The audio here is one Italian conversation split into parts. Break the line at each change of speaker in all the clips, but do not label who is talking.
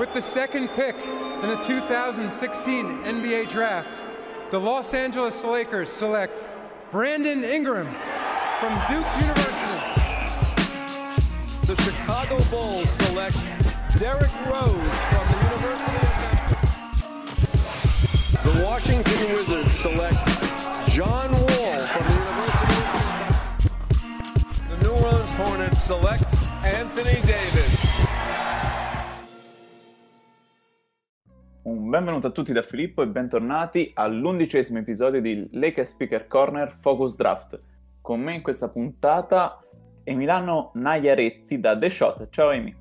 With the second pick in the 2016 NBA Draft, the Los Angeles Lakers select Brandon Ingram from Duke University.
The Chicago Bulls select Derrick Rose from the University of Memphis. The Washington Wizards select John Wall from the University of. The New Orleans Hornets select Anthony Davis.
Un benvenuto a tutti da Filippo e bentornati all'undicesimo episodio di Lakers Speaker Corner Focus Draft. Con me in questa puntata Emiliano Nagliaretti da The Shot. Ciao Emi.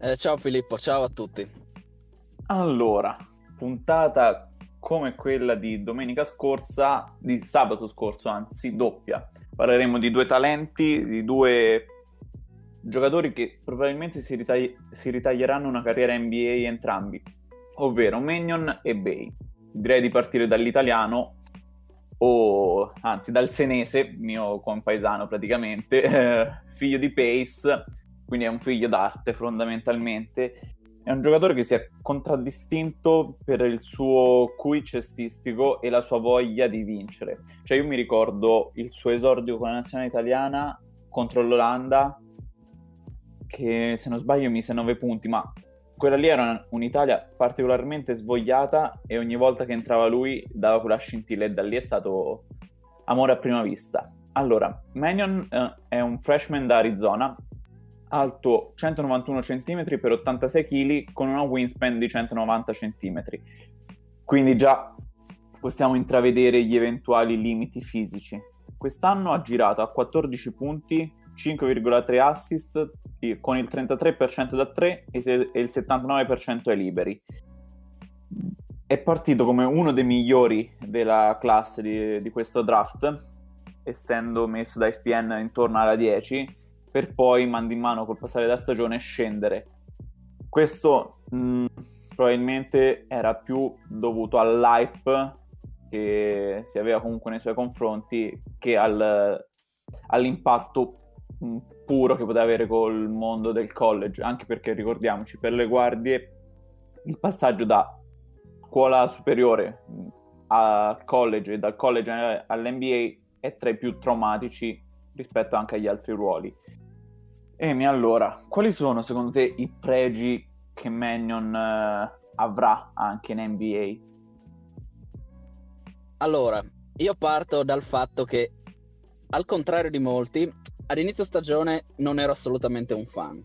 Eh, ciao Filippo, ciao a tutti.
Allora, puntata come quella di domenica scorsa, di sabato scorso anzi, doppia. Parleremo di due talenti, di due giocatori che probabilmente si, ritagli- si ritaglieranno una carriera NBA entrambi, ovvero Magnon e Bay. Direi di partire dall'italiano, o anzi dal senese, mio compaesano praticamente, figlio di Pace, quindi è un figlio d'arte fondamentalmente. È un giocatore che si è contraddistinto per il suo QI cestistico e la sua voglia di vincere. Cioè io mi ricordo il suo esordio con la nazionale italiana contro l'Olanda che se non sbaglio mise 9 punti, ma quella lì era un'Italia particolarmente svogliata e ogni volta che entrava lui dava quella scintilla e da lì è stato amore a prima vista. Allora, Mannion eh, è un freshman da Arizona, alto 191 cm per 86 kg con una wingspan di 190 cm. Quindi già possiamo intravedere gli eventuali limiti fisici. Quest'anno ha girato a 14 punti 5,3 assist con il 33% da 3 e il 79% ai liberi. È partito come uno dei migliori della classe di, di questo draft, essendo messo da ESPN intorno alla 10, per poi mano in mano col passare della stagione scendere. Questo mh, probabilmente era più dovuto all'hype che si aveva comunque nei suoi confronti che al, all'impatto puro che poteva avere col mondo del college, anche perché ricordiamoci, per le guardie il passaggio da scuola superiore al college e dal college all'NBA è tra i più traumatici rispetto anche agli altri ruoli. Emi, allora, quali sono secondo te i pregi che Mannion eh, avrà anche in NBA?
Allora, io parto dal fatto che, al contrario di molti, ad inizio stagione non ero assolutamente un fan.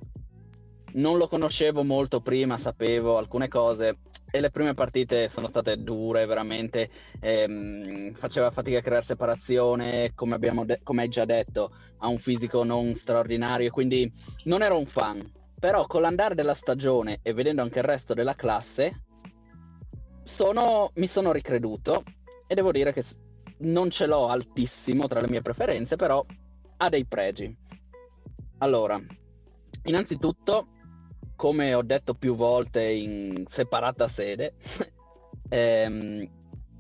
Non lo conoscevo molto prima, sapevo alcune cose e le prime partite sono state dure, veramente. Ehm, faceva fatica a creare separazione, come, de- come hai già detto, ha un fisico non straordinario, quindi non ero un fan. Però con l'andare della stagione e vedendo anche il resto della classe, sono, mi sono ricreduto e devo dire che non ce l'ho altissimo tra le mie preferenze, però ha dei pregi. Allora, innanzitutto, come ho detto più volte in separata sede, ehm,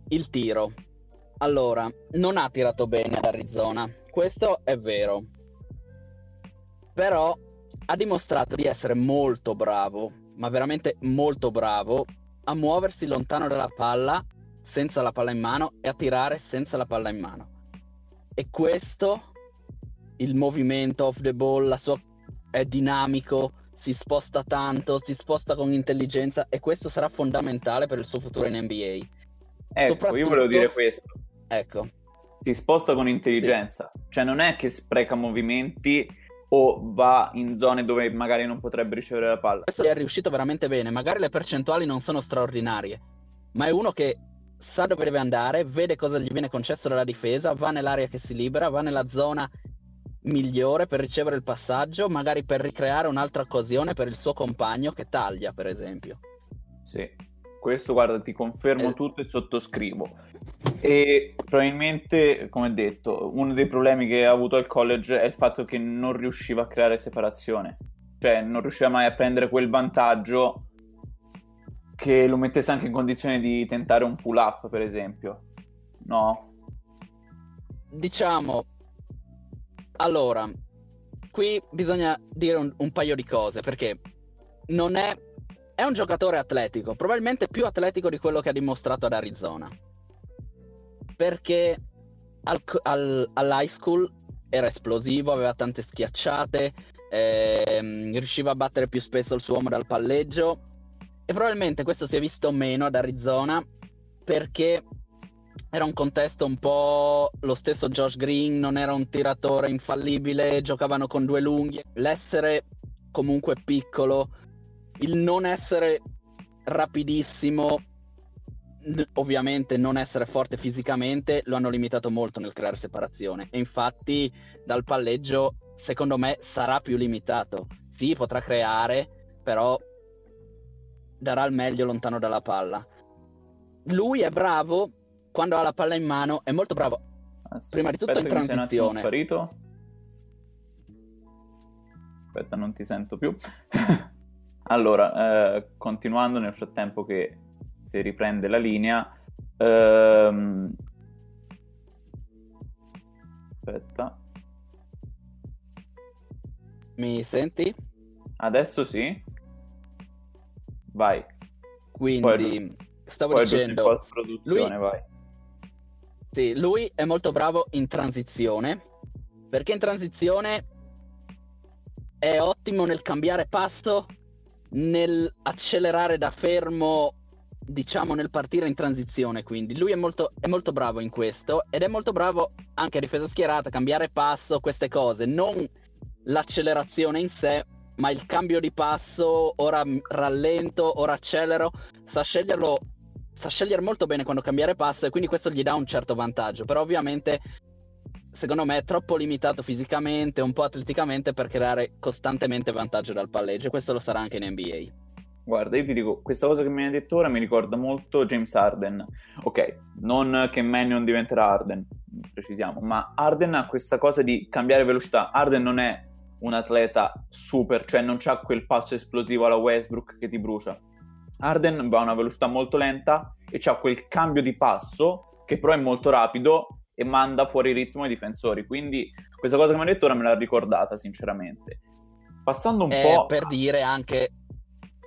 il tiro. Allora, non ha tirato bene ad Arizona, questo è vero. Però ha dimostrato di essere molto bravo, ma veramente molto bravo, a muoversi lontano dalla palla senza la palla in mano e a tirare senza la palla in mano. E questo il movimento off the ball, la sua è dinamico, si sposta tanto, si sposta con intelligenza e questo sarà fondamentale per il suo futuro in NBA.
Ecco, io volevo dire questo.
Ecco.
Si sposta con intelligenza, sì. cioè non è che spreca movimenti o va in zone dove magari non potrebbe ricevere la palla.
Questo è riuscito veramente bene, magari le percentuali non sono straordinarie, ma è uno che sa dove deve andare, vede cosa gli viene concesso dalla difesa, va nell'area che si libera, va nella zona migliore per ricevere il passaggio, magari per ricreare un'altra occasione per il suo compagno che taglia, per esempio.
Sì, questo guarda, ti confermo eh... tutto e sottoscrivo. E probabilmente, come detto, uno dei problemi che ha avuto al college è il fatto che non riusciva a creare separazione, cioè non riusciva mai a prendere quel vantaggio che lo mettesse anche in condizione di tentare un pull up, per esempio. No?
Diciamo, allora, qui bisogna dire un, un paio di cose perché non è è un giocatore atletico, probabilmente più atletico di quello che ha dimostrato ad Arizona. Perché al, al, all'high school era esplosivo, aveva tante schiacciate, ehm, riusciva a battere più spesso il suo uomo dal palleggio e probabilmente questo si è visto meno ad Arizona perché era un contesto un po' lo stesso Josh Green, non era un tiratore infallibile, giocavano con due lunghi. L'essere comunque piccolo, il non essere rapidissimo, ovviamente non essere forte fisicamente, lo hanno limitato molto nel creare separazione. E infatti dal palleggio, secondo me, sarà più limitato. Sì, potrà creare, però darà il meglio lontano dalla palla. Lui è bravo quando ha la palla in mano, è molto bravo. Aspetta, Prima di tutto in transizione.
Sparito. Aspetta, non ti sento più. allora, eh, continuando nel frattempo che si riprende la linea. Ehm... Aspetta.
Mi senti?
Adesso sì. Vai.
Quindi, poi, stavo poi dicendo... Lui... Vai. Sì, lui è molto bravo in transizione, perché in transizione è ottimo nel cambiare passo, nel accelerare da fermo, diciamo nel partire in transizione. Quindi lui è molto, è molto bravo in questo ed è molto bravo anche a difesa schierata, cambiare passo, queste cose. Non l'accelerazione in sé, ma il cambio di passo, ora rallento, ora accelero, sa sceglierlo, sa scegliere molto bene quando cambiare passo e quindi questo gli dà un certo vantaggio, però ovviamente secondo me è troppo limitato fisicamente, un po' atleticamente per creare costantemente vantaggio dal palleggio e questo lo sarà anche in NBA.
Guarda, io ti dico, questa cosa che mi hai detto ora mi ricorda molto James Harden. Ok, non che Mannion diventerà Harden, precisiamo, ma Harden ha questa cosa di cambiare velocità. Harden non è un atleta super, cioè non ha quel passo esplosivo alla Westbrook che ti brucia. Arden va a una velocità molto lenta e ha quel cambio di passo che però è molto rapido e manda fuori ritmo ai difensori. Quindi questa cosa che mi ha detto ora me l'ha ricordata, sinceramente. Passando un
eh,
po'...
Per dire anche,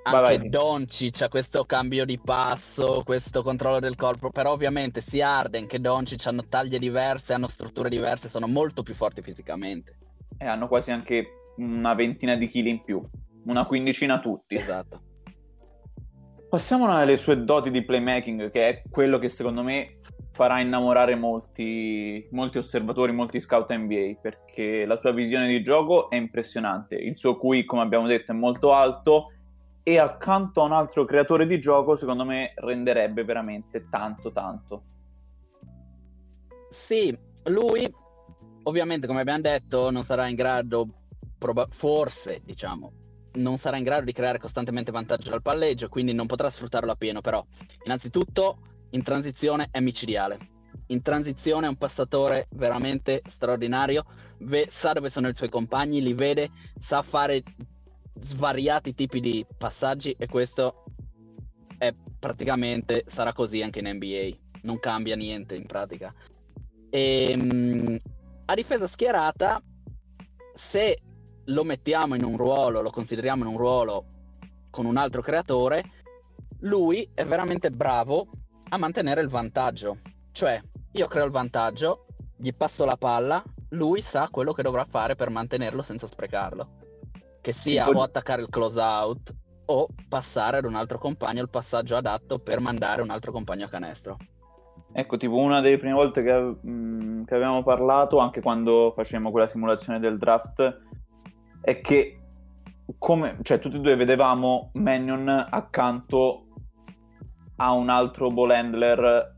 anche Doncic ha questo cambio di passo, questo controllo del corpo, però ovviamente sia Arden che Doncic hanno taglie diverse, hanno strutture diverse, sono molto più forti fisicamente
e hanno quasi anche una ventina di chili in più, una quindicina tutti.
Esatto.
Passiamo alle sue doti di playmaking, che è quello che secondo me farà innamorare molti, molti osservatori, molti scout NBA, perché la sua visione di gioco è impressionante. Il suo QI, come abbiamo detto, è molto alto e accanto a un altro creatore di gioco, secondo me, renderebbe veramente tanto, tanto.
Sì, lui ovviamente, come abbiamo detto, non sarà in grado, proba- forse, diciamo, non sarà in grado di creare costantemente vantaggio dal palleggio, quindi non potrà sfruttarlo a pieno, però innanzitutto in transizione è micidiale. In transizione è un passatore veramente straordinario, Ve- sa dove sono i suoi compagni, li vede, sa fare svariati tipi di passaggi e questo è praticamente sarà così anche in NBA, non cambia niente in pratica. E, ehm, a difesa schierata, se lo mettiamo in un ruolo, lo consideriamo in un ruolo con un altro creatore, lui è veramente bravo a mantenere il vantaggio. Cioè, io creo il vantaggio, gli passo la palla, lui sa quello che dovrà fare per mantenerlo senza sprecarlo. Che sia o attaccare il close out o passare ad un altro compagno il passaggio adatto per mandare un altro compagno a canestro.
Ecco, tipo una delle prime volte che, mh, mm, che avevamo parlato, anche quando facevamo quella simulazione del draft, è che come, cioè, tutti e due vedevamo Mannion accanto a un altro ball handler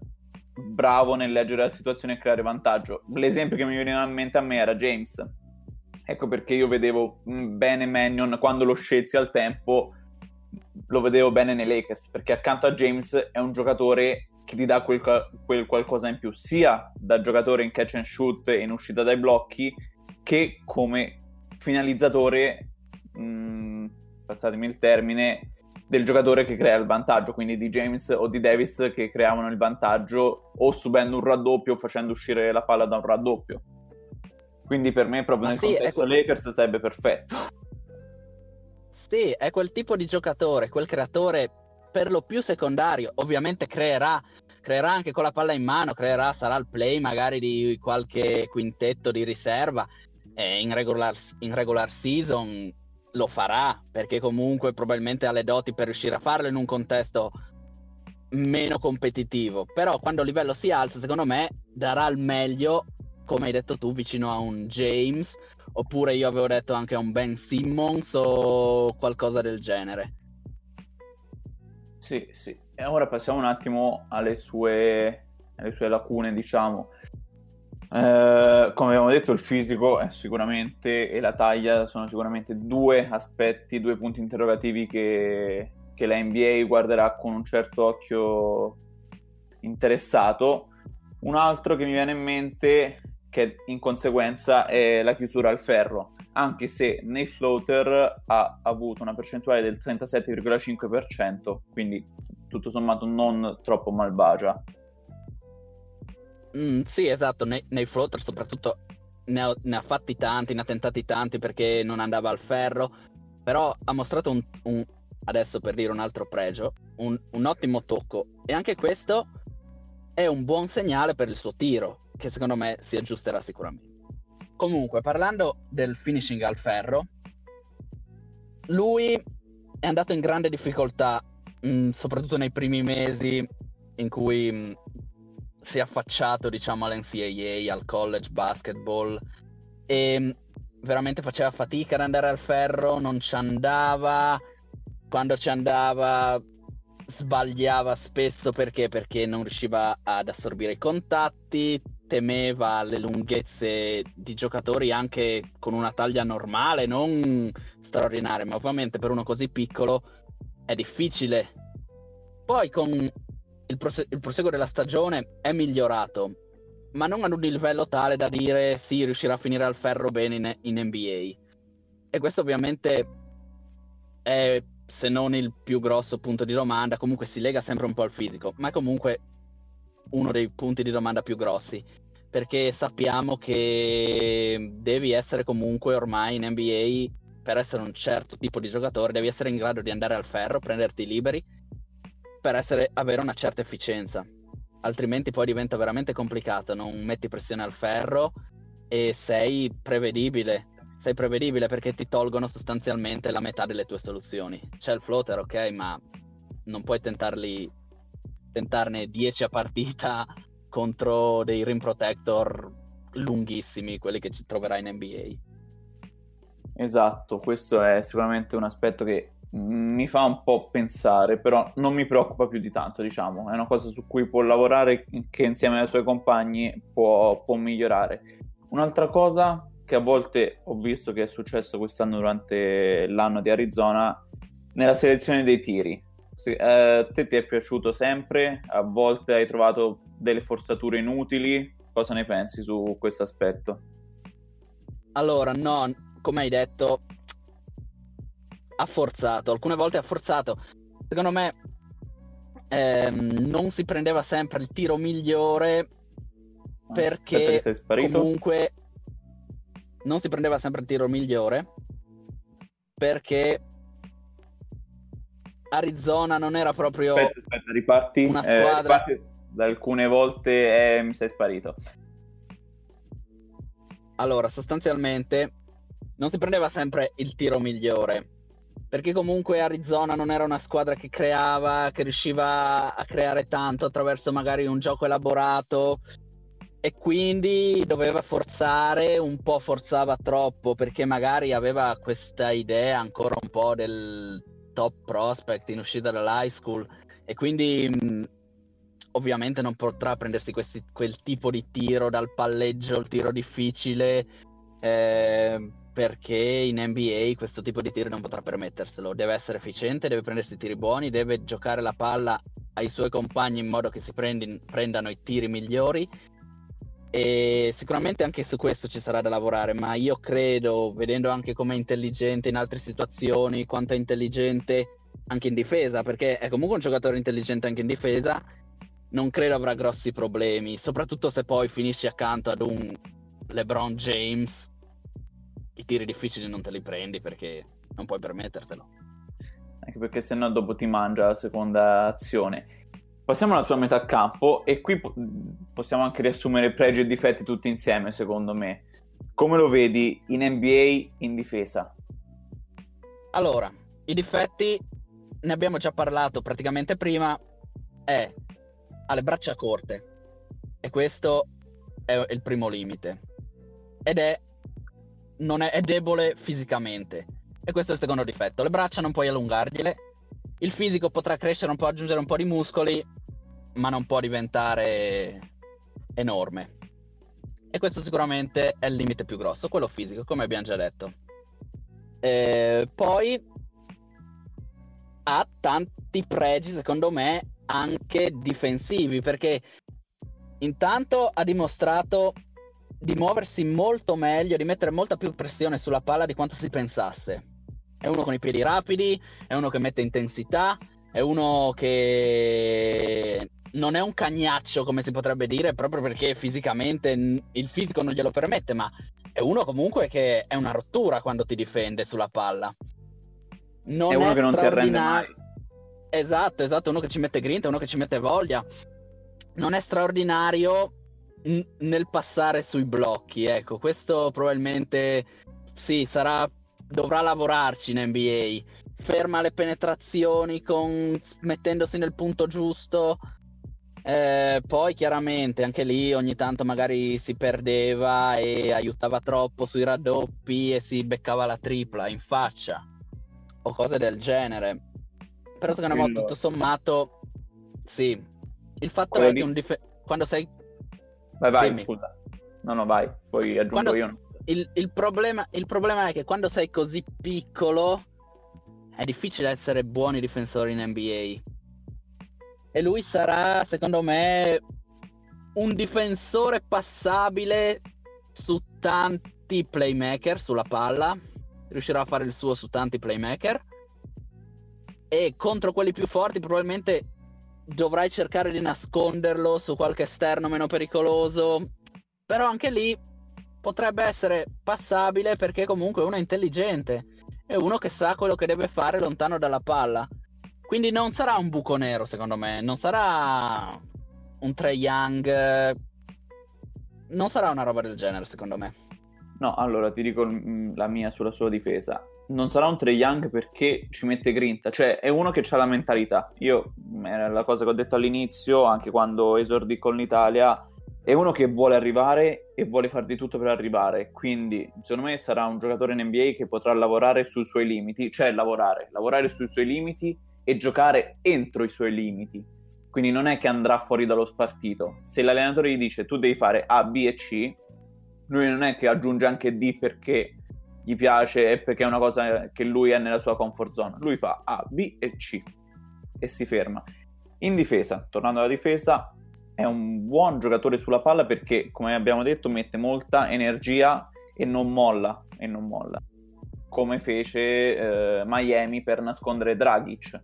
bravo nel leggere la situazione e creare vantaggio. L'esempio che mi veniva in mente a me era James. Ecco perché io vedevo bene Mannion quando lo scelsi al tempo, lo vedevo bene nei Lakers, perché accanto a James è un giocatore che ti dà quel, quel, qualcosa in più, sia da giocatore in catch and shoot e in uscita dai blocchi, che come finalizzatore, mh, mm, passatemi il termine, del giocatore che crea il vantaggio, quindi di James o di Davis che creavano il vantaggio o subendo un raddoppio o facendo uscire la palla da un raddoppio. Quindi per me proprio Ma nel sì, contesto ecco... Lakers sarebbe perfetto.
Sì, è quel tipo di giocatore, quel creatore per lo più secondario. Ovviamente creerà, creerà anche con la palla in mano, creerà, sarà il play magari di qualche quintetto di riserva. E in, regular, in regular season lo farà, perché comunque probabilmente ha le doti per riuscire a farlo in un contesto meno competitivo. Però quando il livello si alza, secondo me darà il meglio, come hai detto tu, vicino a un James, oppure io avevo detto anche a un Ben Simmons o qualcosa del genere.
Sì, sì. E ora passiamo un attimo alle sue, alle sue lacune, diciamo. Eh, come abbiamo detto, il fisico è sicuramente e la taglia sono sicuramente due aspetti, due punti interrogativi che, che la NBA guarderà con un certo occhio interessato. Un altro che mi viene in mente, che in conseguenza è la chiusura al ferro, anche se nei floater ha avuto una percentuale del 37,5%, quindi tutto sommato non troppo malvagia.
Mm, sì, esatto, nei, nei floater soprattutto ne ha, ne ha, fatti tanti, ne ha tentati tanti perché non andava al ferro, però ha mostrato un, un adesso per dire un altro pregio, un, un ottimo tocco e anche questo è un buon segnale per il suo tiro, che secondo me si aggiusterà sicuramente. Comunque, parlando del finishing al ferro, lui è andato in grande difficoltà, mh, mm, soprattutto nei primi mesi in cui mh, mm, si è affacciato, diciamo, all'NCAA, al college basketball e mm, veramente faceva fatica ad andare al ferro, non ci andava, quando ci andava sbagliava spesso perché? Perché non riusciva ad assorbire i contatti, temeva le lunghezze di giocatori anche con una taglia normale, non straordinaria, ma ovviamente per uno così piccolo è difficile. Poi con il, prose- il proseguo della stagione è migliorato, ma non ad un livello tale da dire sì, riuscirà a finire al ferro bene in, in NBA. E questo ovviamente è se non il più grosso punto di domanda, comunque si lega sempre un po' al fisico, ma è comunque uno dei punti di domanda più grossi, perché sappiamo che devi essere comunque ormai in NBA, per essere un certo tipo di giocatore, devi essere in grado di andare al ferro, prenderti liberi, per essere, avere una certa efficienza. Altrimenti poi diventa veramente complicato, non metti pressione al ferro e sei prevedibile sei prevedibile perché ti tolgono sostanzialmente la metà delle tue soluzioni. C'è il floater, ok, ma non puoi tentarli, tentarne 10 a partita contro dei rim protector lunghissimi, quelli che ci troverai in NBA.
Esatto, questo è sicuramente un aspetto che mi fa un po' pensare, però non mi preoccupa più di tanto, diciamo, è una cosa su cui può lavorare che insieme ai suoi compagni può, può migliorare. Un'altra cosa che a volte ho visto che è successo quest'anno durante l'anno di Arizona nella selezione dei tiri. Se, eh, te ti è piaciuto sempre? A volte hai trovato delle forzature inutili? Cosa ne pensi su questo aspetto?
Allora, no, come hai detto, ha forzato, alcune volte ha forzato. Secondo me ehm, non si prendeva sempre il tiro migliore perché comunque non si prendeva sempre il tiro migliore perché Arizona non era proprio
aspetta, aspetta, riparti,
una eh, squadra.
eh, da alcune volte eh, mi sei sparito.
Allora sostanzialmente non si prendeva sempre il tiro migliore perché comunque Arizona non era una squadra che creava, che riusciva a creare tanto attraverso magari un gioco elaborato. E quindi doveva forzare, un po' forzava troppo perché magari aveva questa idea ancora un po' del top prospect in uscita dall'high school. E quindi mh, ovviamente non potrà prendersi questi, quel tipo di tiro dal palleggio, il tiro difficile eh, perché in NBA questo tipo di tiro non potrà permetterselo, deve essere efficiente, deve prendersi tiri buoni, deve giocare la palla ai suoi compagni in modo che si prendi, prendano i tiri migliori. E sicuramente anche su questo ci sarà da lavorare, ma io credo, vedendo anche come è intelligente in altre situazioni, quanto è intelligente anche in difesa, perché è comunque un giocatore intelligente anche in difesa, non credo avrà grossi problemi, soprattutto se poi finisci accanto ad un LeBron James, i tiri difficili non te li prendi perché non puoi permettertelo.
Anche perché sennò dopo ti mangia la seconda azione. Passiamo alla tua metà campo e qui po- possiamo anche riassumere pregi e difetti tutti insieme, secondo me. Come lo vedi in NBA in difesa?
Allora, i difetti ne abbiamo già parlato praticamente prima, è ha le braccia corte e questo è il primo limite ed è, non è, è debole fisicamente e questo è il secondo difetto. Le braccia non puoi allungargliele, il fisico potrà crescere un po', aggiungere un po' di muscoli, ma non può diventare enorme. E questo sicuramente è il limite più grosso, quello fisico, come abbiamo già detto. E poi ha tanti pregi, secondo me, anche difensivi, perché intanto ha dimostrato di muoversi molto meglio, di mettere molta più pressione sulla palla di quanto si pensasse. È uno con i piedi rapidi, è uno che mette intensità, è uno che non è un cagnaccio come si potrebbe dire, proprio perché fisicamente il fisico non glielo permette, ma è uno comunque che è una rottura quando ti difende sulla palla.
Non è uno è che non si arrende mai.
Esatto, esatto, uno che ci mette grinta, uno che ci mette voglia. Non è straordinario n- nel passare sui blocchi, ecco, questo probabilmente sì, sarà dovrà lavorarci in NBA. Ferma le penetrazioni con mettendosi nel punto giusto. Eh, poi chiaramente anche lì ogni tanto magari si perdeva e aiutava troppo sui raddoppi e si beccava la tripla in faccia o cose del genere. Però secondo me tutto sommato sì. Il fatto Quello è che dif- quando sei
Vai vai, Dimmi. scusa. No, no, vai, poi aggiungo quando io.
Il, il, problema, il problema è che quando sei così piccolo è difficile essere buoni difensori in NBA. E lui sarà, secondo me, un difensore passabile su tanti playmaker sulla palla. Riuscirà a fare il suo su tanti playmaker. E contro quelli più forti probabilmente dovrai cercare di nasconderlo su qualche esterno meno pericoloso. Però anche lì potrebbe essere passabile perché comunque uno è intelligente. È uno che sa quello che deve fare lontano dalla palla. Quindi non sarà un buco nero, secondo me. Non sarà un Trey Young. Non sarà una roba del genere, secondo me.
No, allora ti dico la mia sulla sua difesa non sarà un Trey Young perché ci mette grinta, cioè è uno che ha la mentalità. Io, era la cosa che ho detto all'inizio, anche quando esordì con l'Italia, è uno che vuole arrivare e vuole fare di tutto per arrivare. Quindi, secondo me, sarà un giocatore in NBA che potrà lavorare sui suoi limiti, cioè lavorare, lavorare sui suoi limiti e giocare entro i suoi limiti. Quindi non è che andrà fuori dallo spartito. Se l'allenatore gli dice tu devi fare A, B e C, lui non è che aggiunge anche D perché gli piace e perché è una cosa che lui è nella sua comfort zone. Lui fa A, B e C e si ferma. In difesa, tornando alla difesa, è un buon giocatore sulla palla perché, come abbiamo detto, mette molta energia e non molla, e non molla. come fece eh, Miami per nascondere Dragic.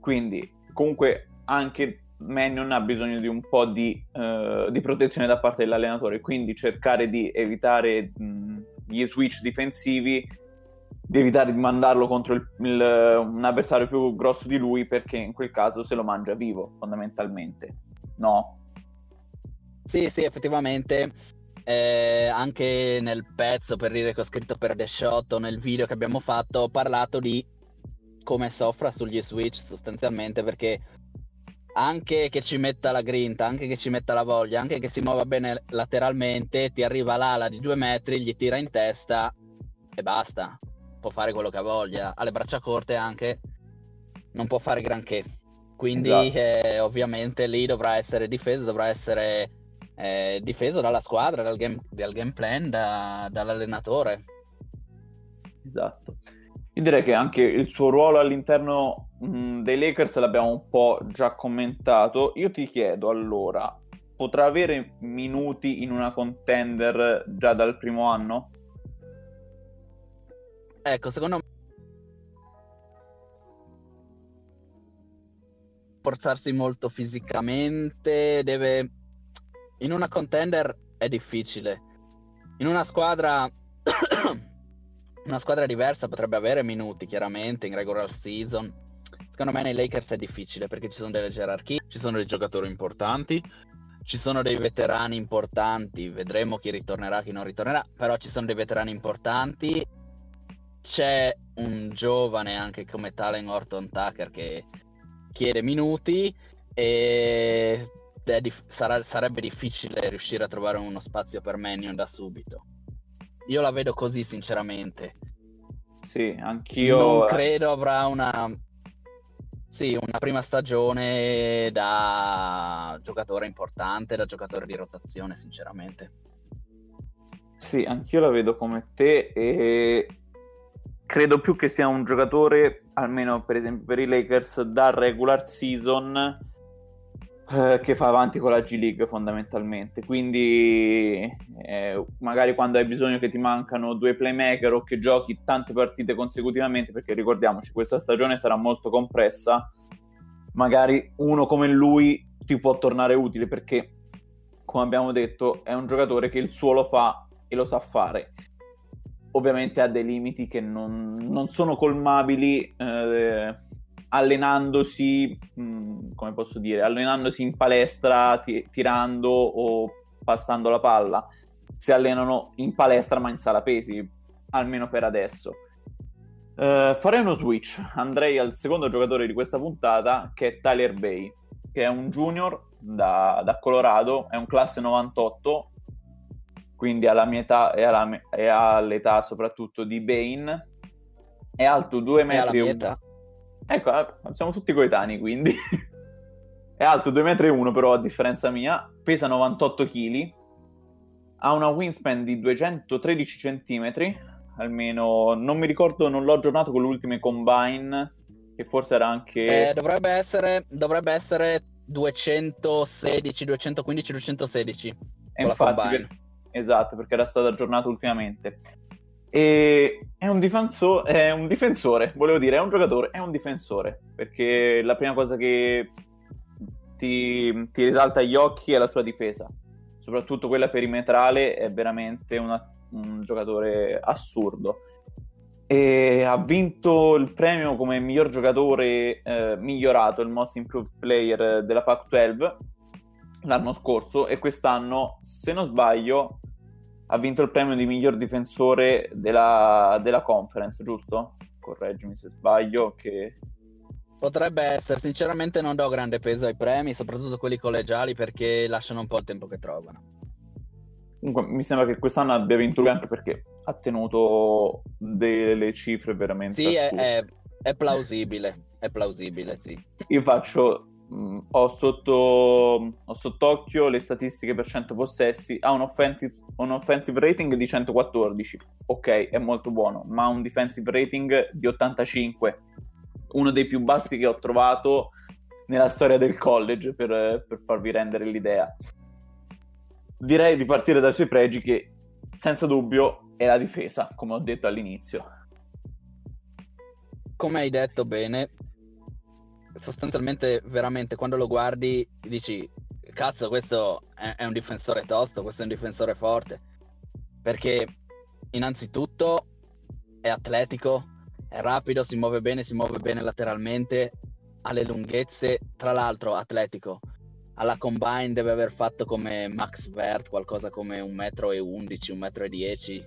Quindi, comunque, anche Mannion ha bisogno di un po' di, uh, di, protezione da parte dell'allenatore, quindi cercare di evitare mh, gli switch difensivi, di evitare di mandarlo contro il, il, un avversario più grosso di lui perché in quel caso se lo mangia vivo, fondamentalmente. No?
Sì, sì, effettivamente. Eh, anche nel pezzo per dire che ho scritto per The Shot o nel video che abbiamo fatto ho parlato di come soffra sugli switch sostanzialmente perché anche che ci metta la grinta, anche che ci metta la voglia, anche che si muova bene lateralmente, ti arriva l'ala di due metri, gli tira in testa e basta. Può fare quello che ha voglia. Ha le braccia corte anche, non può fare granché. Quindi esatto. eh, ovviamente lì dovrà essere difeso, dovrà essere eh, difeso dalla squadra, dal game, dal game plan, da, dall'allenatore.
Esatto. Io direi che anche il suo ruolo all'interno mh, dei Lakers l'abbiamo un po' già commentato. Io ti chiedo allora, potrà avere minuti in una contender già dal primo anno?
Ecco, secondo me forzarsi molto fisicamente, deve in una contender è difficile. In una squadra una squadra diversa potrebbe avere minuti, chiaramente, in regular season. Secondo me nei Lakers è difficile perché ci sono delle gerarchie, ci sono dei giocatori importanti, ci sono dei veterani importanti, vedremo chi ritornerà, chi non ritornerà, però ci sono dei veterani importanti. C'è un giovane anche come Talen Orton Tucker che chiede minuti e dif- sarà- sarebbe difficile riuscire a trovare uno spazio per Mannion da subito. Io la vedo così, sinceramente.
Sì, anch'io.
Non credo avrà una. Sì, una prima stagione da giocatore importante, da giocatore di rotazione, sinceramente.
Sì, anch'io la vedo come te e credo più che sia un giocatore, almeno per esempio per i Lakers, da regular season eh, che fa avanti con la G League fondamentalmente. Quindi eh, magari quando hai bisogno che ti mancano due playmaker o che giochi tante partite consecutivamente, perché ricordiamoci, questa stagione sarà molto compressa, magari uno come lui ti può tornare utile perché, come abbiamo detto, è un giocatore che il suo lo fa e lo sa fare. Ovviamente ha dei limiti che non, non sono colmabili eh, allenandosi, mh, come posso dire, allenandosi in palestra, ti- tirando o passando la palla. Si allenano in palestra ma in sala pesi, almeno per adesso. Uh, farei uno switch, andrei al secondo giocatore di questa puntata che è Tyler Bay, che è un junior da, da Colorado, è un classe 98, quindi alla mia età e, alla, e all'età soprattutto di Bane, è alto 2 metri e un... Ecco, eh, siamo tutti coetanei quindi. è alto 2,1 metri però a differenza mia, pesa 98 kg, ha una wingspan di 213 cm, almeno non mi ricordo, non l'ho aggiornato con le ultime combine, che forse era anche...
Eh, dovrebbe essere, dovrebbe essere 216, 215, 216.
E infatti, per... esatto, perché era stato aggiornato ultimamente. E è un, difenso- è un difensore, volevo dire, è un giocatore, è un difensore, perché la prima cosa che ti, ti risalta agli occhi è la sua difesa, soprattutto quella perimetrale, è veramente una, un giocatore assurdo. E ha vinto il premio come miglior giocatore eh, migliorato, il Most Improved Player della Pac-12 l'anno scorso e quest'anno, se non sbaglio, ha vinto il premio di miglior difensore della, della conference, giusto? Correggimi se sbaglio. Che...
Potrebbe essere, sinceramente non do grande peso ai premi, soprattutto quelli collegiali, perché lasciano un po' il tempo che trovano.
Comunque, mi sembra che quest'anno abbia vinto lui anche perché ha tenuto delle cifre veramente.
Sì, è, è, è, plausibile. È plausibile, sì.
Io faccio ho, sotto, ho sott'occhio le statistiche per 100 possessi, ha un offensive, un offensive, rating di 114, ok, è molto buono, ma ha un defensive rating di 85, uno dei più bassi che ho trovato nella storia del college, per, per farvi rendere l'idea. Direi di partire dai suoi pregi che, senza dubbio, è la difesa, come ho detto all'inizio.
Come hai detto bene, sostanzialmente veramente quando lo guardi dici cazzo questo è, è, un difensore tosto, questo è un difensore forte perché innanzitutto è atletico, è rapido, si muove bene, si muove bene lateralmente, ha le lunghezze, tra l'altro atletico. Alla combine deve aver fatto come Max Vert, qualcosa come un metro e 11, un metro e 10,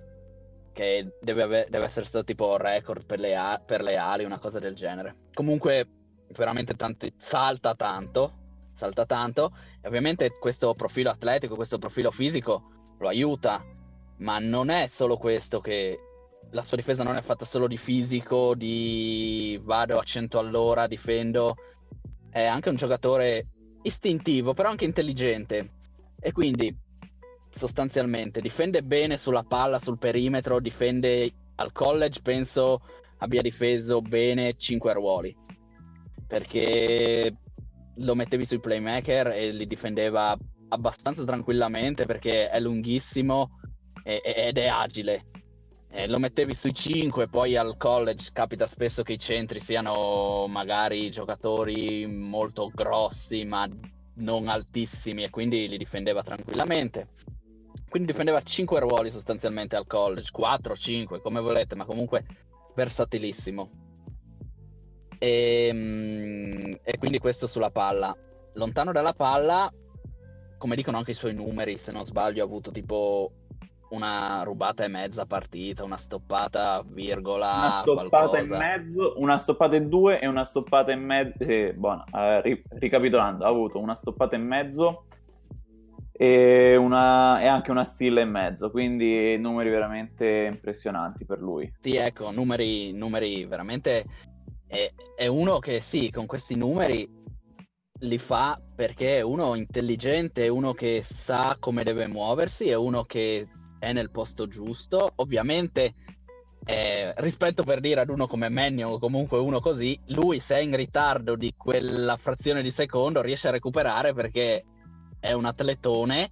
che deve, aver, deve essere stato tipo record per le, per le ali, una cosa del genere. Comunque veramente tanti, salta tanto, salta tanto, e ovviamente questo profilo atletico, questo profilo fisico lo aiuta, ma non è solo questo che la sua difesa non è fatta solo di fisico, di vado a 100 all'ora, difendo, è anche un giocatore istintivo, però anche intelligente. E quindi sostanzialmente difende bene sulla palla, sul perimetro, difende al college, penso abbia difeso bene 5 ruoli perché lo mettevi sui playmaker e li difendeva abbastanza tranquillamente perché è lunghissimo e, ed è agile. E lo mettevi sui 5, poi al college capita spesso che i centri siano magari giocatori molto grossi ma non altissimi e quindi li difendeva tranquillamente. quindi difendeva 5 ruoli sostanzialmente al college, 4, 5, come volete, ma comunque versatilissimo. E, ehm, e quindi questo sulla palla. Lontano dalla palla, come dicono anche i suoi numeri, se non sbaglio, ha avuto tipo una rubata e mezza partita, una stoppata, virgola,
una stoppata
qualcosa.
e mezzo, una stoppata e due e una stoppata e mezzo. Sì, buono, eh, ri- ricapitolando, ha avuto una stoppata e mezzo e, una, e anche una stilla e mezzo, quindi numeri veramente impressionanti per lui.
Sì, ecco, numeri, numeri veramente... È, è uno che sì, con questi numeri li fa perché è uno intelligente, è uno che sa come deve muoversi, è uno che è nel posto giusto. Ovviamente, eh, rispetto per dire ad uno come Mannion o comunque uno così, lui se è in ritardo di quella frazione di secondo riesce a recuperare perché è un atletone,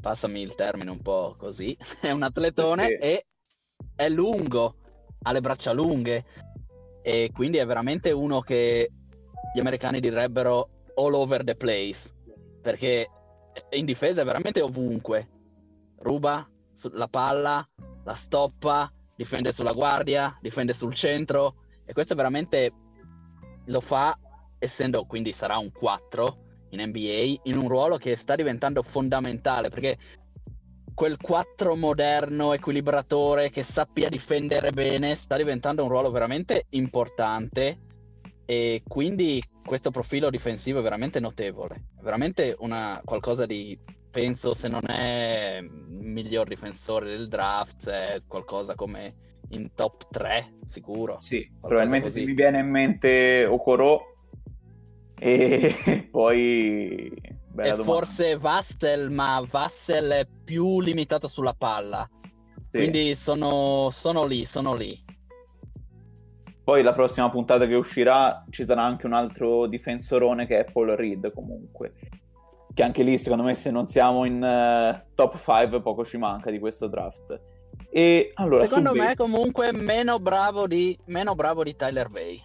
passami il termine un po' così, è un atletone
Sì.
e è lungo, ha le braccia lunghe e quindi è veramente uno che gli americani direbbero all over the place perché in difesa è veramente ovunque. Ruba la palla la stoppa difende sulla guardia difende sul centro e questo veramente lo fa essendo quindi sarà un 4 in NBA in un ruolo che sta diventando fondamentale perché quel 4 moderno equilibratore che sappia difendere bene sta diventando un ruolo veramente importante e quindi questo profilo difensivo è veramente notevole, è veramente una, qualcosa di, penso se non è il miglior difensore del draft, è qualcosa come in top 3 sicuro.
Sì, probabilmente
così.
se mi viene in mente Okoro e poi... Bella
e
domanda.
forse Vassel, ma Vassel è più limitato sulla palla,
Sì.
quindi sono, sono lì, sono lì.
Poi la prossima puntata che uscirà ci sarà anche un altro difensorone che è Paul Reed comunque. Che anche lì secondo me se non siamo in eh, top 5 poco ci manca di questo draft. E allora
Secondo me
Bay-
comunque meno bravo di, meno bravo di Tyler Bay.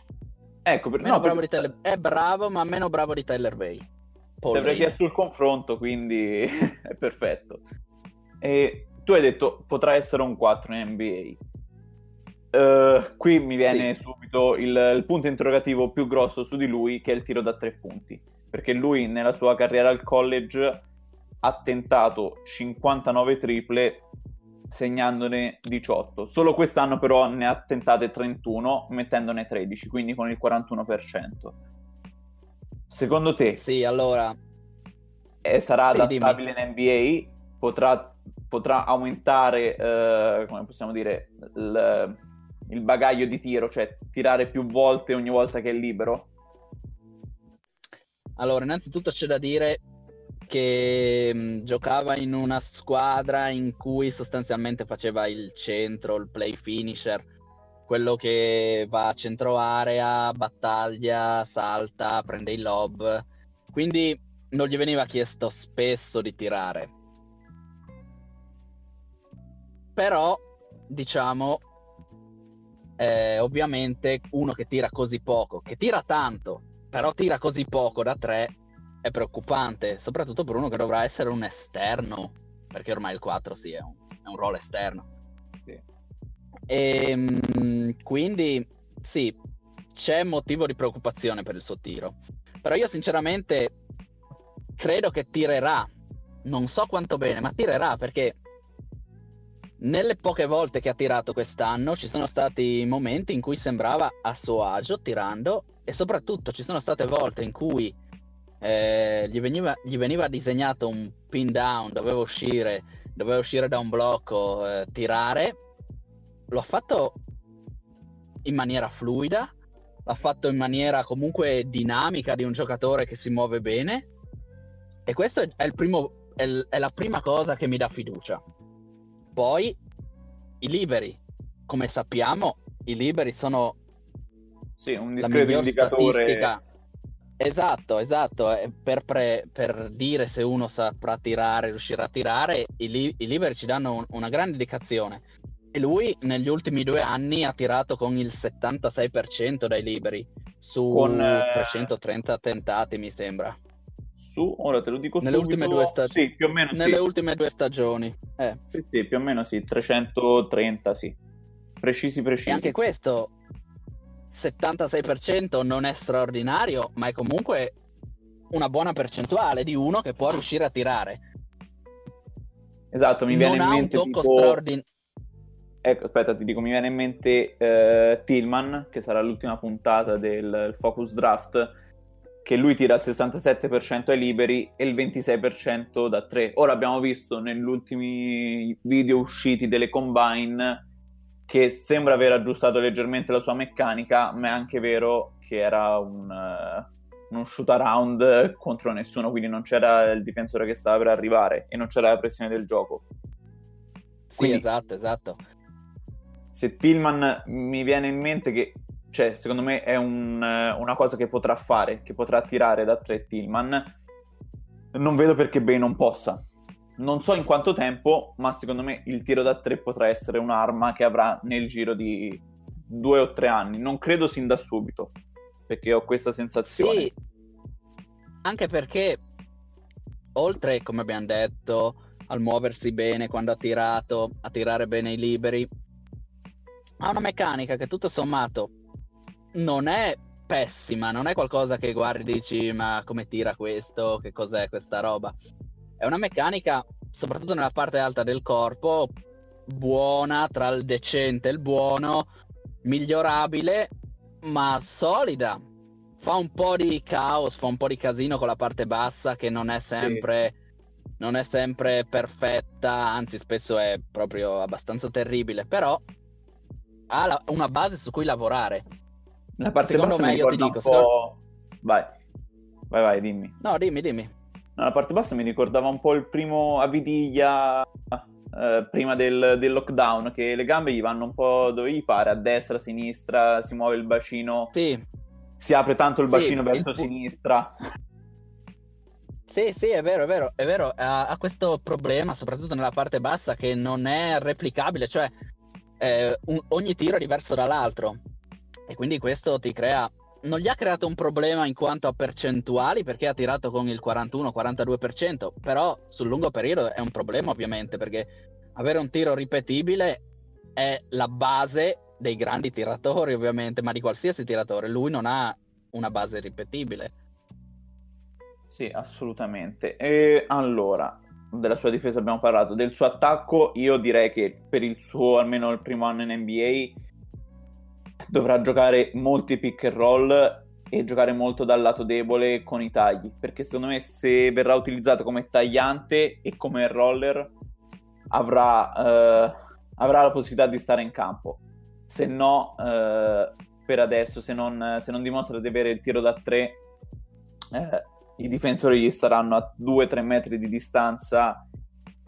ecco, per,
Meno
no,
bravo
per-
Tyler... È bravo, ma meno bravo di Tyler Bay. Paul
avrei chiesto il confronto, quindi è perfetto. E tu hai detto potrà essere un 4 in NBA. Eh, qui mi viene subito il, il punto interrogativo più grosso su di lui, che è il tiro da tre punti. Perché lui nella sua carriera al college ha tentato 59 triple, segnandone 18. Solo quest'anno però ne ha tentate 31, mettendone 13, quindi con il 41%. Secondo te?
Sì, allora,
eh, sarà
Sì,
adattabile in NBA, potrà, potrà aumentare, eh, come possiamo dire, il, il bagaglio di tiro, cioè tirare più volte ogni volta che è libero.
allora, innanzitutto c'è da dire che mh, giocava in una squadra in cui sostanzialmente faceva il centro, il play finisher, quello che va a centro area, battaglia, salta, prende il lob. Quindi non gli veniva chiesto spesso di tirare. Però, diciamo, eh, ovviamente uno che tira così poco, che tira tanto, però tira così poco da tre, è preoccupante, soprattutto per uno che dovrà essere un esterno, perché ormai il 4 sì, è un, è un ruolo esterno.
Sì.
E, mm, quindi sì, c'è motivo di preoccupazione per il suo tiro. Però io sinceramente credo che tirerà. Non so quanto bene, ma tirerà perché nelle poche volte che ha tirato quest'anno ci sono stati momenti in cui sembrava a suo agio tirando e soprattutto ci sono state volte in cui eh, gli, veniva, gli veniva disegnato un pin down, doveva uscire, doveva uscire da un blocco, eh, tirare. Lo ha fatto in maniera fluida, l'ha fatto in maniera comunque dinamica di un giocatore che si muove bene. E questo è, il primo, è, l- è la prima cosa che mi dà fiducia. Poi i liberi, come sappiamo, i liberi sono
Sì, un
la miglior
indicatore.
statistica. Esatto, esatto. Per, pre- per dire se uno saprà tirare, riuscirà a tirare, i, li- i liberi ci danno un- una grande indicazione. E lui negli ultimi due anni ha tirato con il 76% dai liberi su
Con, eh,
330 tentati, mi sembra.
su, ora te lo dico
Nelle
subito.
ultime due stagioni.
Sì, più o meno
Nelle
sì.
ultime due stagioni. Eh.
Sì, sì, più o meno sì, 330, sì. Precisi, precisi.
E anche questo 76% non è straordinario, ma è comunque una buona percentuale di uno che può riuscire a tirare.
Esatto, mi viene
non
in
ha
mente
un tocco
tipo...
straordinario.
Ecco, aspetta, ti dico, mi viene in mente eh, Tillman, che sarà l'ultima puntata del Focus Draft, che lui tira il 67% ai liberi e il 26% da 3. Ora abbiamo visto negli ultimi video usciti delle Combine che sembra aver aggiustato leggermente la sua meccanica, ma è anche vero che era un, uh, uno shoot around contro nessuno, quindi non c'era il difensore che stava per arrivare e non c'era la pressione del gioco.
Sì,
Quindi-
esatto, esatto.
Se Tillman mi viene in mente che, cioè, secondo me è un, eh, una cosa che potrà fare, che potrà tirare da tre Tillman, non vedo perché Bay non possa. Non so in quanto tempo, ma secondo me il tiro da tre potrà essere un'arma che avrà nel giro di due o tre anni. Non credo sin da subito, perché ho questa sensazione.
Sì, anche perché oltre, come abbiamo detto, al muoversi bene quando ha tirato, a tirare bene i liberi, ha una meccanica che tutto sommato non è pessima, non è qualcosa che guardi e dici ma come tira questo, che cos'è questa roba. È una meccanica, soprattutto nella parte alta del corpo, buona, tra il decente e il buono, migliorabile, ma solida. Fa un po' di caos, fa un po' di casino con la parte bassa che non è sempre, non è sempre perfetta, anzi spesso è proprio abbastanza terribile, però ha la- una base su cui lavorare.
La parte
Secondo
bassa
me,
mi
io ti dico,
un po'... Vai, vai, vai, dimmi.
No, dimmi, dimmi.
No, la parte bassa mi ricordava un po' il primo Avidiglia eh, prima del, del lockdown, che le gambe gli vanno un po' dove gli pare, a destra, a sinistra, si muove il bacino,
Sì,
si apre tanto il
Sì,
bacino
il
verso
pu-
sinistra.
Sì, sì, è vero, è vero, è vero, ha, ha questo problema, soprattutto nella parte bassa, che non è replicabile, cioè eh, un- ogni tiro è diverso dall'altro e quindi questo ti crea, non gli ha creato un problema in quanto a percentuali perché ha tirato con il 41-42%, però sul lungo periodo è un problema ovviamente perché avere un tiro ripetibile è la base dei grandi tiratori ovviamente, ma di qualsiasi tiratore, lui non ha una base ripetibile.
Sì, assolutamente. E allora, della sua difesa abbiamo parlato, del suo attacco io direi che per il suo almeno il primo anno in NBA dovrà giocare molti pick and roll e giocare molto dal lato debole con i tagli, perché secondo me se verrà utilizzato come tagliante e come roller avrà, eh, avrà la possibilità di stare in campo. Se no, eh, per adesso, se non, se non dimostra di avere il tiro da tre, eh, i difensori gli staranno a 2-3 metri di distanza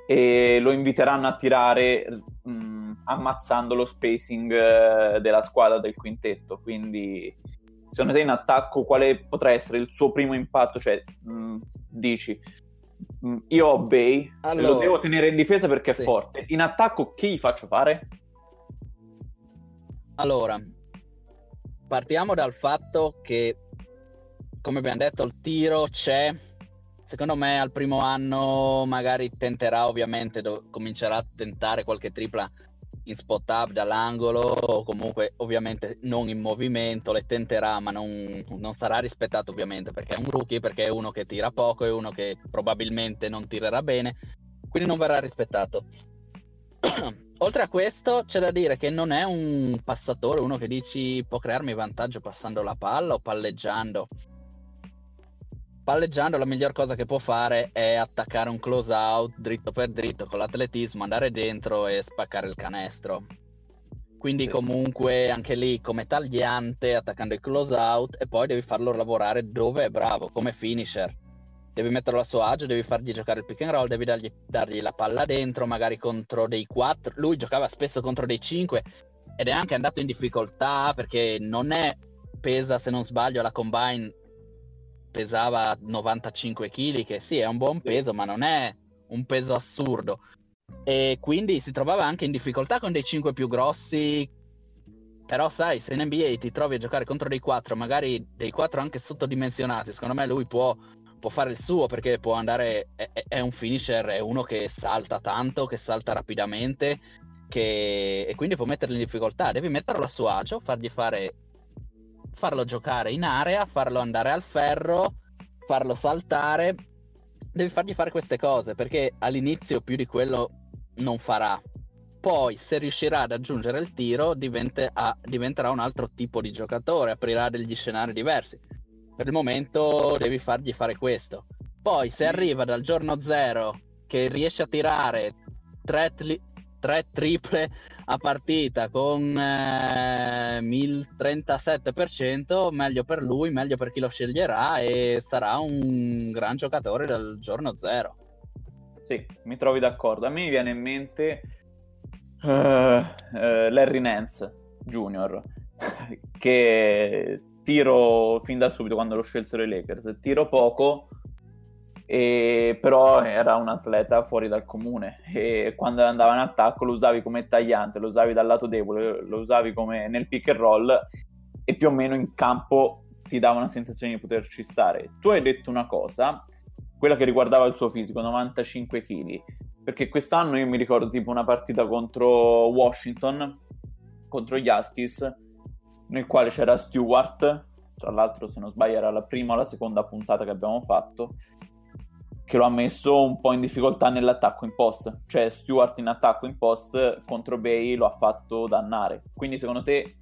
e lo inviteranno a tirare mh, ammazzando lo spacing eh, della squadra del quintetto. Quindi, secondo te in attacco quale potrà essere il suo primo impatto? Cioè, mh, dici, mh, io ho Bay,
Allora,
lo devo tenere in difesa perché è
sì.
forte. In attacco che gli faccio fare?
Allora, partiamo dal fatto che, come abbiamo detto, il tiro c'è. Secondo me al primo anno magari tenterà ovviamente, do- comincerà a tentare qualche tripla in spot up dall'angolo o comunque ovviamente non in movimento, le tenterà ma non, non sarà rispettato ovviamente perché è un rookie, perché è uno che tira poco e uno che probabilmente non tirerà bene, quindi non verrà rispettato. Oltre a questo, c'è da dire che non è un passatore, uno che dici può crearmi vantaggio passando la palla o palleggiando. Palleggiando la miglior cosa che può fare è attaccare un close out dritto per dritto con l'atletismo, andare dentro e spaccare il canestro. Quindi
Sì.
comunque anche lì come tagliante, attaccando il close out e poi devi farlo lavorare dove è bravo, come finisher. Devi metterlo a suo agio, devi fargli giocare il pick and roll, devi dargli, dargli la palla dentro, magari contro dei 4. Lui giocava spesso contro dei 5 ed è anche andato in difficoltà perché non è pesa, se non sbaglio, la combine pesava 95 kg, che sì, è un buon peso, ma non è un peso assurdo. E quindi si trovava anche in difficoltà con dei 5 più grossi. Però sai, se in NBA ti trovi a giocare contro dei 4, magari dei 4 anche sottodimensionati, secondo me lui può può fare il suo perché può andare, è, è, un finisher, è uno che salta tanto, che salta rapidamente, che... e quindi può metterli in difficoltà. Devi metterlo a suo agio, fargli fare, farlo giocare in area, farlo andare al ferro, farlo saltare. Devi fargli fare queste cose perché all'inizio più di quello non farà. Poi, se riuscirà ad aggiungere il tiro, diventa, diventerà un altro tipo di giocatore, aprirà degli scenari diversi per il momento devi fargli fare questo. Poi se arriva dal giorno zero che riesce a tirare tre, tri- tre triple a partita con eh, il 37%, meglio per lui, meglio per chi lo sceglierà e sarà un gran giocatore dal giorno zero.
Sì, mi trovi d'accordo. A me viene in mente uh, uh, Larry Nance Jr., che tiro fin da subito quando lo scelsero i Lakers, tiro poco, e, però era un atleta fuori dal comune e quando andava in attacco lo usavi come tagliante, lo usavi dal lato debole, lo usavi come nel pick and roll e più o meno in campo ti dava una sensazione di poterci stare. Tu hai detto una cosa, quella che riguardava il suo fisico, 95 kg, perché quest'anno io mi ricordo tipo una partita contro Washington, contro gli Huskies, nel quale c'era Stewart, tra l'altro se non sbaglio era la prima o la seconda puntata che abbiamo fatto, che lo ha messo un po' in difficoltà nell'attacco in post, cioè Stewart in attacco in post contro Bay lo ha fatto dannare. Quindi secondo te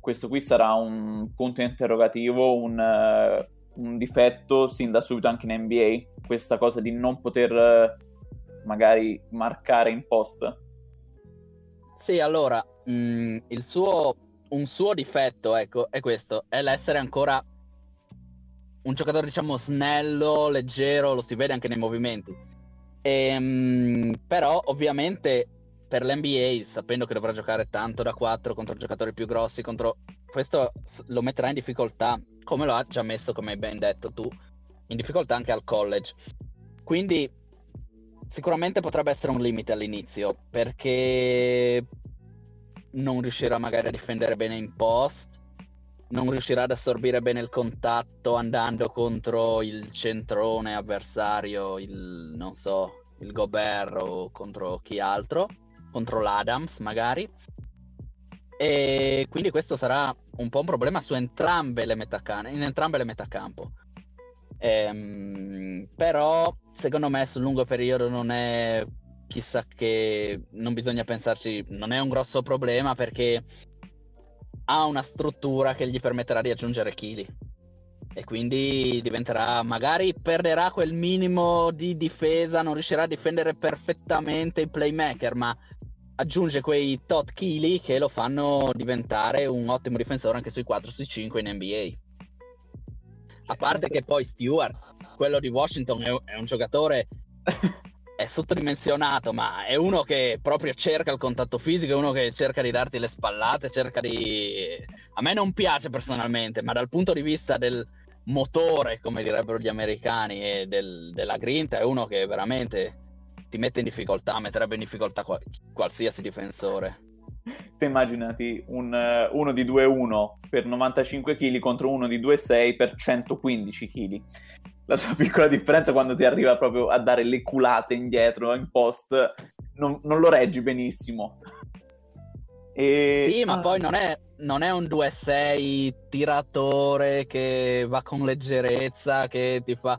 questo qui sarà un punto interrogativo, un, uh, un difetto sin da subito anche in NBA, questa cosa di non poter uh, magari marcare in post?
Sì, allora, mh, mm, il suo un suo difetto, ecco, è questo, è l'essere ancora un giocatore, diciamo, snello, leggero, lo si vede anche nei movimenti. Ehm, però, ovviamente, per l'NBA, sapendo che dovrà giocare tanto da 4 contro giocatori più grossi, contro... questo lo metterà in difficoltà, come lo ha già messo, come hai ben detto tu, in difficoltà anche al college. Quindi, sicuramente potrebbe essere un limite all'inizio, perché non riuscirà magari a difendere bene in post, non riuscirà ad assorbire bene il contatto andando contro il centrone avversario, il non so, il Gobert o contro chi altro, contro l'Adams magari. E quindi questo sarà un po' un problema su entrambe le metacane, in entrambe le metacampo. Ehm, però secondo me sul lungo periodo non è chissà che non bisogna pensarci, non è un grosso problema perché ha una struttura che gli permetterà di aggiungere chili e quindi diventerà magari perderà quel minimo di difesa, non riuscirà a difendere perfettamente i playmaker, ma aggiunge quei tot chili che lo fanno diventare un ottimo difensore anche sui 4 sui 5 in NBA. A parte che poi Stewart, quello di Washington, è un giocatore è sottodimensionato, ma è uno che proprio cerca il contatto fisico, è uno che cerca di darti le spallate, cerca di... A me non piace personalmente, ma dal punto di vista del motore, come direbbero gli americani, e del, della grinta, è uno che veramente ti mette in difficoltà, metterebbe in difficoltà qual- qualsiasi difensore.
Te immaginati un, uh, uno di 2-1 per 95 kg contro uno di 2-6 per 115 kg la sua piccola differenza quando ti arriva proprio a dare le culate indietro in post, non, non lo reggi benissimo.
E... Sì, ma ah. poi non è, non è un 2-6 tiratore che va con leggerezza, che ti fa...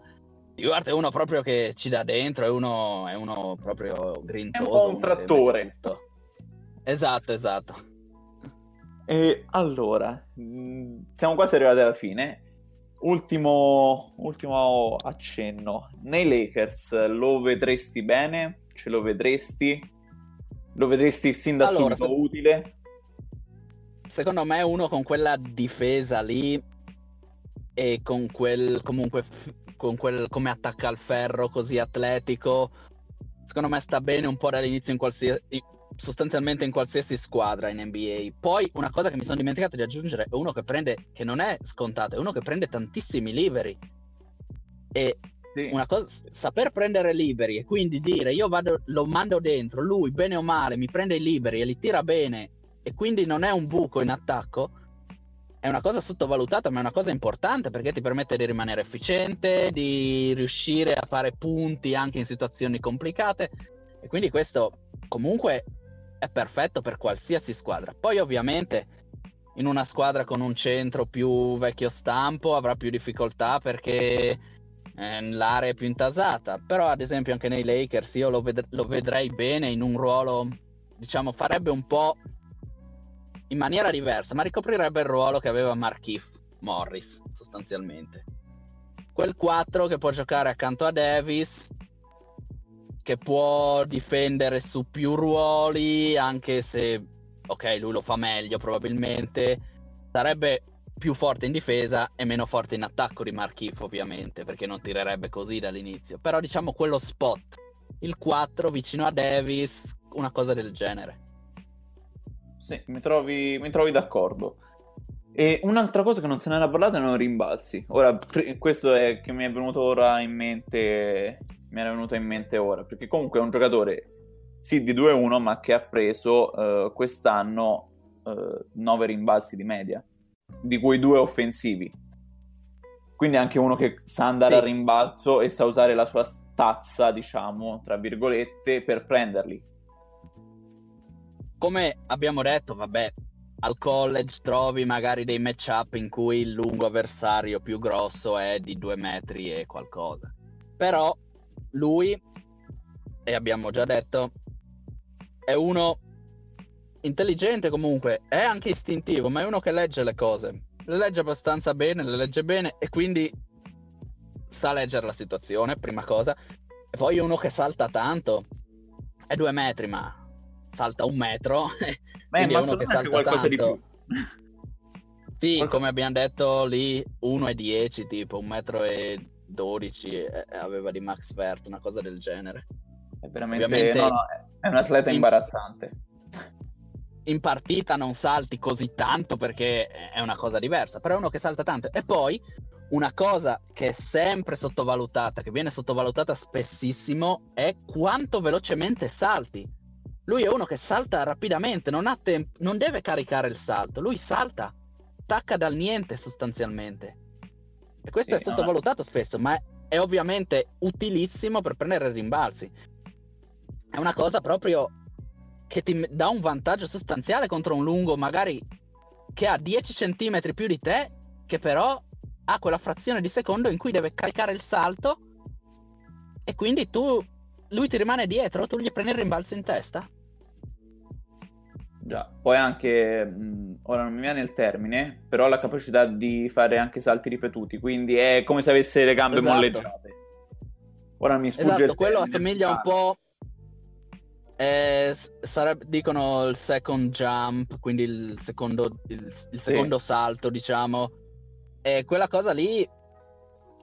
Guarda, è uno proprio che ci dà dentro, è uno, è uno proprio grintoso.
È un po' un trattore.
Esatto, esatto.
E allora, mm, siamo quasi arrivati alla fine. Ultimo, ultimo accenno. Nei Lakers lo vedresti bene? Ce lo vedresti? Lo vedresti sin da allora, subito se... utile?
Secondo me uno con quella difesa lì e con quel comunque con quel come attacca al ferro così atletico secondo me sta bene un po' dall'inizio in qualsiasi sostanzialmente in qualsiasi squadra in NBA. Poi una cosa che mi sono dimenticato di aggiungere è uno che prende, che non è scontato, è uno che prende tantissimi liberi. E sì. una cosa, saper prendere liberi e quindi dire io vado, lo mando dentro, lui bene o male mi prende i liberi e li tira bene e quindi non è un buco in attacco, è una cosa sottovalutata, ma è una cosa importante perché ti permette di rimanere efficiente, di riuscire a fare punti anche in situazioni complicate. E quindi questo comunque è perfetto per qualsiasi squadra. Poi ovviamente in una squadra con un centro più vecchio stampo avrà più difficoltà perché eh, l'area è più intasata. Però ad esempio anche nei Lakers io lo, ved- lo vedrei bene in un ruolo, diciamo, farebbe un po' in maniera diversa, ma ricoprirebbe il ruolo che aveva Markif Morris, sostanzialmente. Quel 4 che può giocare accanto a Davis, che può difendere su più ruoli, anche se, ok, lui lo fa meglio probabilmente, sarebbe più forte in difesa e meno forte in attacco di Markif, ovviamente, perché non tirerebbe così dall'inizio. Però diciamo quello spot, il 4 vicino a Davis, una cosa del genere.
Sì, mi trovi, mi trovi d'accordo. E un'altra cosa che non se ne era parlato erano i rimbalzi. Ora, questo è che mi è venuto ora in mente, mi era venuto in mente ora, perché comunque è un giocatore sì di 2-1, ma che ha preso uh, quest'anno uh, 9 rimbalzi di media, di cui due offensivi. Quindi anche uno che sa andare sì. a rimbalzo e sa usare la sua stazza, diciamo, tra virgolette, per prenderli
come abbiamo detto, vabbè, al college trovi magari dei matchup in cui il lungo avversario più grosso è di due metri e qualcosa. Però lui, e abbiamo già detto, è uno intelligente comunque, è anche istintivo, ma è uno che legge le cose. Le legge abbastanza bene, le legge bene e quindi sa leggere la situazione, prima cosa. E poi uno che salta tanto, è due metri, ma salta un metro.
Beh, ma uno che salta qualcosa tanto. di più.
Sì, qualcosa... come abbiamo detto lì, 1,10 tipo, un metro e 12 aveva di Max Vert, una cosa del genere.
È veramente Ovviamente, no, no, è un atleta in... imbarazzante.
In partita non salti così tanto perché è una cosa diversa, però è uno che salta tanto. E poi una cosa che è sempre sottovalutata, che viene sottovalutata spessissimo, è quanto velocemente salti lui è uno che salta rapidamente, non, temp- non deve caricare il salto, lui salta, attacca dal niente sostanzialmente. E questo sì, è sottovalutato no. spesso, ma è, è ovviamente utilissimo per prendere rimbalzi. È una cosa proprio che ti dà un vantaggio sostanziale contro un lungo magari che ha 10 cm più di te, che però ha quella frazione di secondo in cui deve caricare il salto e quindi tu lui ti rimane dietro, tu gli prendi il rimbalzo in testa.
Già, poi anche, mh, ora non mi viene il termine, però la capacità di fare anche salti ripetuti, quindi è come se avesse le gambe esatto. molleggiate. Ora mi sfugge
Esatto, quello assomiglia un po'... Eh, sarebbe, dicono il second jump, quindi il secondo, il, il secondo sì. salto, diciamo. E quella cosa lì,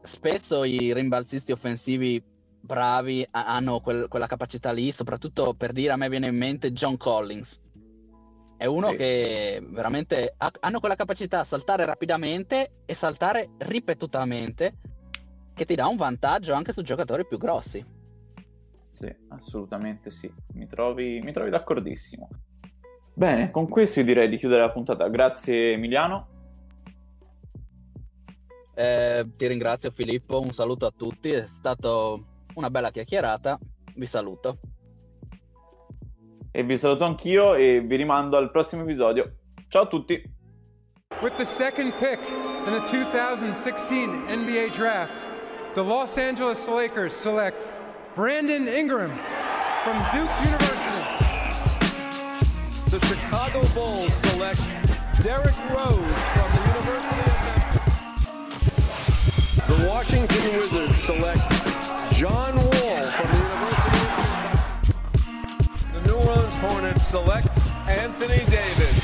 spesso i rimbalzisti offensivi bravi hanno quel, quella capacità lì, soprattutto per dire a me viene in mente John Collins. È uno sì. che veramente ha, hanno quella capacità a saltare rapidamente e saltare ripetutamente che ti dà un vantaggio anche su giocatori più grossi.
Sì, assolutamente sì. Mi trovi, mi trovi d'accordissimo. Bene, con questo io direi di chiudere la puntata. Grazie Emiliano.
Eh, ti ringrazio Filippo, un saluto a tutti, è stato una bella chiacchierata. Vi saluto.
E vi saluto anch'io e vi rimando al prossimo episodio. Ciao a tutti.
With the second pick in the 2016 NBA draft, the Los Angeles Lakers select Brandon Ingram from Duke University.
The Chicago Bulls select Derrick Rose from the University of Memphis. The Washington Wizards select John Wall from the University of The New Orleans Hornets select Anthony Davis.